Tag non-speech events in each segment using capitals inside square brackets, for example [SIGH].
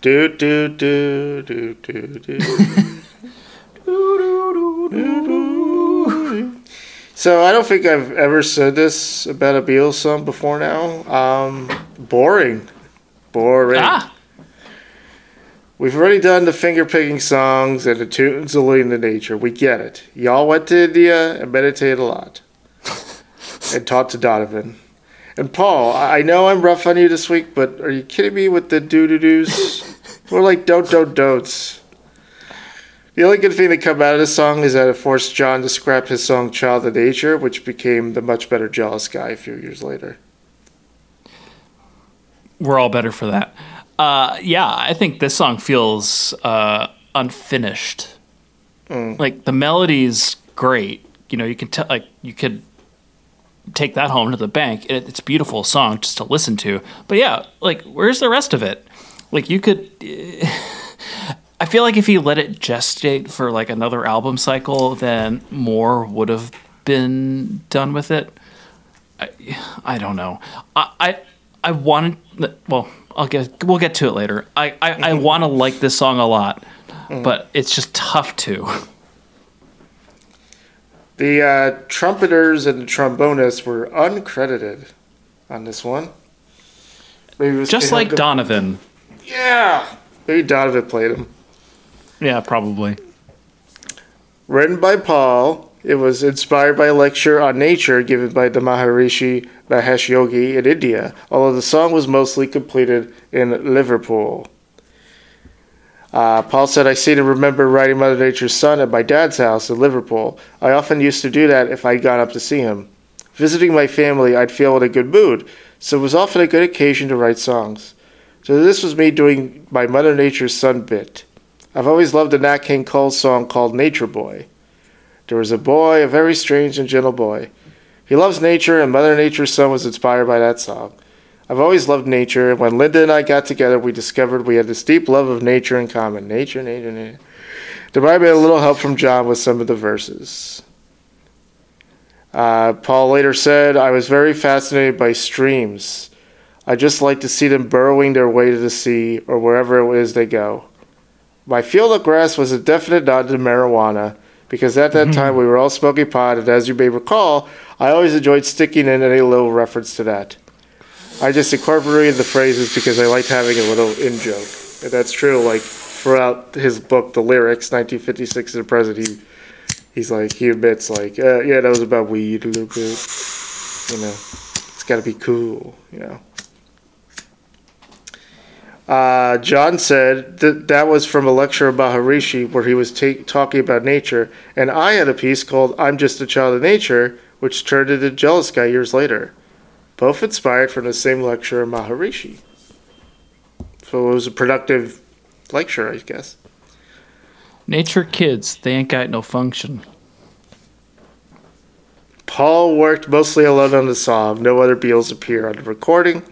Do do do do do do. So I don't think I've ever said this about a Beatles song before now. Um, boring, boring. Ah, We've already done the finger picking songs and the tunes alluding to nature. We get it. Y'all went to India and meditated a lot, [LAUGHS] and talked to Donovan. And Paul, I I know I'm rough on you this week, but are you kidding me with the doo doo doos? We're [LAUGHS] like don't don't don'ts. The only good thing that come out of this song is that it forced John to scrap his song "Child of Nature," which became the much better "Jealous Guy" a few years later. we're all better for that. Uh, yeah, I think this song feels uh, unfinished. Like the melody's great. You know, you can tell like you could take that home to the bank. It, it's a beautiful song just to listen to. But yeah, like where's the rest of it? Like you could. [LAUGHS] I feel like if you let it gestate for like another album cycle, then more would have been done with it. I, I don't know. I I, I wanted. Well, I'll get. We'll get to it later. I I, I mm-hmm. want to like this song a lot, mm. but it's just tough to. [LAUGHS] The uh, trumpeters and the trombonists were uncredited on this one. Maybe it was- Just like Donovan. Yeah, maybe Donovan played him. Yeah, probably. Written by Paul, it was inspired by a lecture on nature given by the Maharishi Mahesh Yogi in India, although the song was mostly completed in Liverpool. Uh, Paul said, I seem to remember writing Mother Nature's Son at my dad's house in Liverpool. I often used to do that if I'd gone up to see him. Visiting my family, I'd feel in a good mood, so it was often a good occasion to write songs. So this was me doing my Mother Nature's Son bit. I've always loved a Nat King Cole song called Nature Boy. There was a boy, a very strange and gentle boy. He loves nature, and Mother Nature's Son was inspired by that song. I've always loved nature, and when Linda and I got together, we discovered we had this deep love of nature in common. Nature, nature, nature. There might be a little help from John with some of the verses. Uh, Paul later said, I was very fascinated by streams. I just like to see them burrowing their way to the sea or wherever it is they go. My field of grass was a definite nod to marijuana because at that time [LAUGHS] we were all smoking pot, and as you may recall, I always enjoyed sticking in any little reference to that. I just incorporated the phrases because I liked having a little in joke. And that's true, like throughout his book, The Lyrics, 1956 to the present, he, he's like, he admits, like, uh, yeah, that was about weed a little bit. You know, it's got to be cool, you know. Uh, John said that that was from a lecture of Maharishi where he was ta- talking about nature, and I had a piece called "I'm Just a Child of Nature," which turned into "Jealous Guy" years later, both inspired from the same lecture of Maharishi. So it was a productive lecture, I guess. Nature kids, they ain't got no function. Paul worked mostly alone on the song. No other Beatles appear on the recording.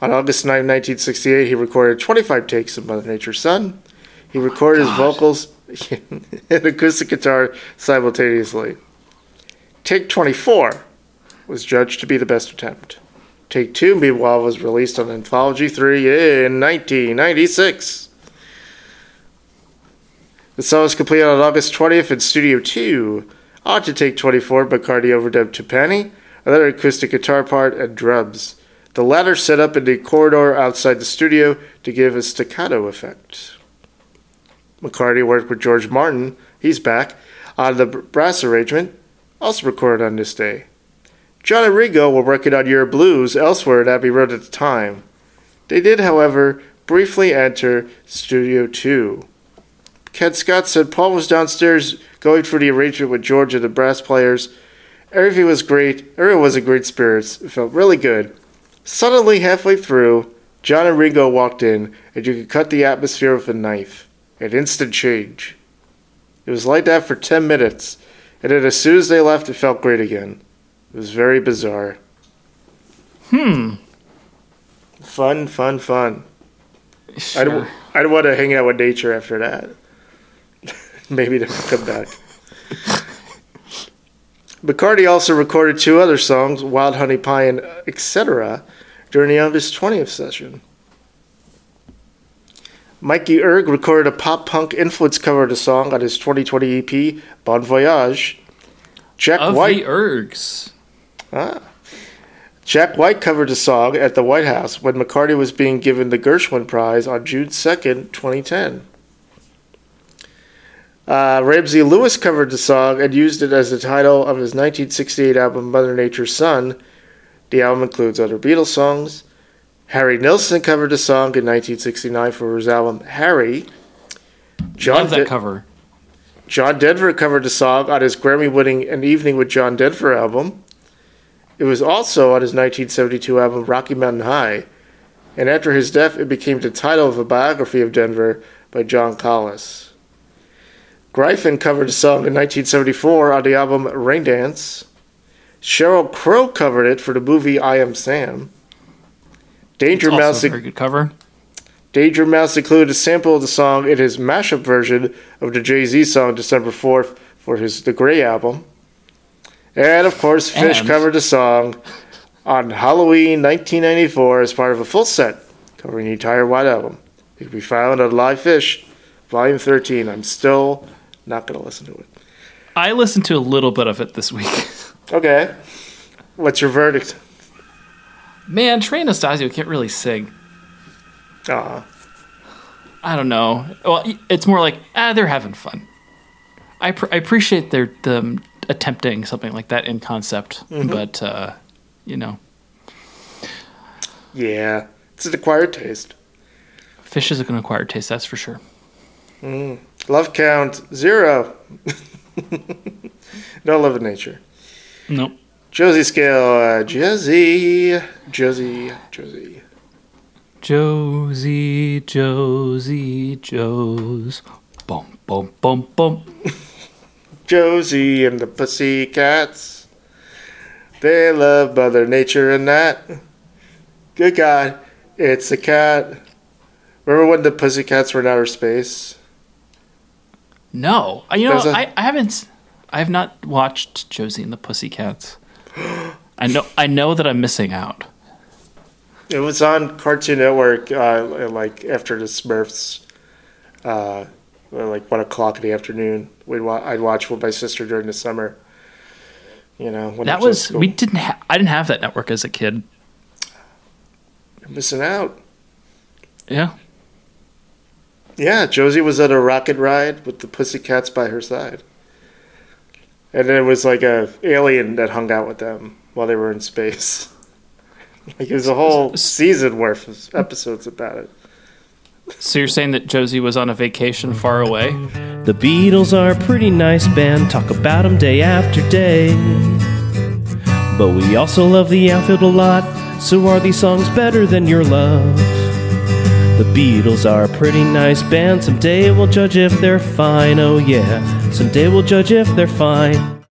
On August 9, 1968, he recorded 25 takes of Mother Nature's Son. He oh recorded his vocals [LAUGHS] and acoustic guitar simultaneously. Take 24 was judged to be the best attempt. Take 2, meanwhile, was released on Anthology 3 in 1996. The song was completed on August 20th in Studio 2. On to Take 24, McCartney overdubbed Timpani, another acoustic guitar part, and drums. The latter set up in the corridor outside the studio to give a staccato effect. McCartney worked with George Martin, he's back, on the brass arrangement, also recorded on this day. John and Ringo were working on Your Blues elsewhere at Abbey Road at the time. They did, however, briefly enter Studio 2. Ken Scott said Paul was downstairs going through the arrangement with George and the brass players. Everything was great. Everyone was in great spirits. It felt really good. Suddenly, halfway through, John and Ringo walked in, and you could cut the atmosphere with a knife. an instant change. It was like that for 10 minutes, and then as soon as they left, it felt great again. It was very bizarre. Hmm. Fun, fun, fun. Sure. I don't, I don't want to hang out with nature after that. [LAUGHS] Maybe to come back. [LAUGHS] McCartney also recorded two other songs, Wild Honey Pie and etc., during the Elvis 20th session. Mikey Erg recorded a pop punk influence cover of the song on his 2020 EP, Bon Voyage. Jack of White. the Ergs. Ah. Jack White covered the song at the White House when McCartney was being given the Gershwin Prize on June 2nd, 2010. Uh, Ramsey Lewis covered the song and used it as the title of his 1968 album Mother Nature's Son. The album includes other Beatles songs. Harry Nilsson covered the song in 1969 for his album Harry. John Love that De- cover. John Denver covered the song on his Grammy winning An Evening with John Denver album. It was also on his 1972 album Rocky Mountain High. And after his death, it became the title of a biography of Denver by John Collis. Gryphon covered the song in 1974 on the album Rain Dance. Sheryl Crow covered it for the movie I Am Sam. Danger Mouse very good cover. Danger Mouse included a sample of the song in his mashup version of the Jay Z song December 4th for his The Grey album. And of course, Phish And- covered the song on Halloween 1994 as part of a full set covering the entire White Album. It can be found on Live Phish, Volume 13. I'm still not going to listen to it. I listened to a little bit of it this week. [LAUGHS] Okay. What's your verdict? Man, Trey Anastasio can't really sing. Aw. I don't know. Well, it's more like ah, they're having fun. I, pr- I appreciate their them attempting something like that in concept, but uh, you know, Yeah. It's an acquired taste. Phish is an acquired taste. That's for sure. Love count zero. [LAUGHS] no love in nature. Nope. Josie scale, uh, Josie, Josie, Josie. Josie, Josie, Joes. Boom, boom, boom, boom. [LAUGHS] Josie and the Pussycats. They love Mother Nature and that. Good God, it's a cat. Remember when the Pussycats were in outer space? No, Uh, you know, There's a- I, I haven't. I have not watched Josie and the Pussycats. I know. I know that I'm missing out. It was on Cartoon Network, uh, like after the Smurfs, uh, Uh, like one o'clock in the afternoon. We'd wa- I'd watch with my sister during the summer. You know, when That was we didn't. Ha- I didn't have that network as a kid. You're missing out. Yeah. Yeah, Josie was at a rocket ride with the Pussycats by her side. And then it was like a alien that hung out with them while they were in space. [LAUGHS] like it was a whole season worth of episodes about it. So you're saying that Josie was on a vacation far away? The Beatles are a pretty nice band, talk about 'em day after day. But we also love the outfield a lot, so are these songs better than your love? The Beatles are a pretty nice band, someday we'll judge if they're fine, oh yeah, someday we'll judge if they're fine.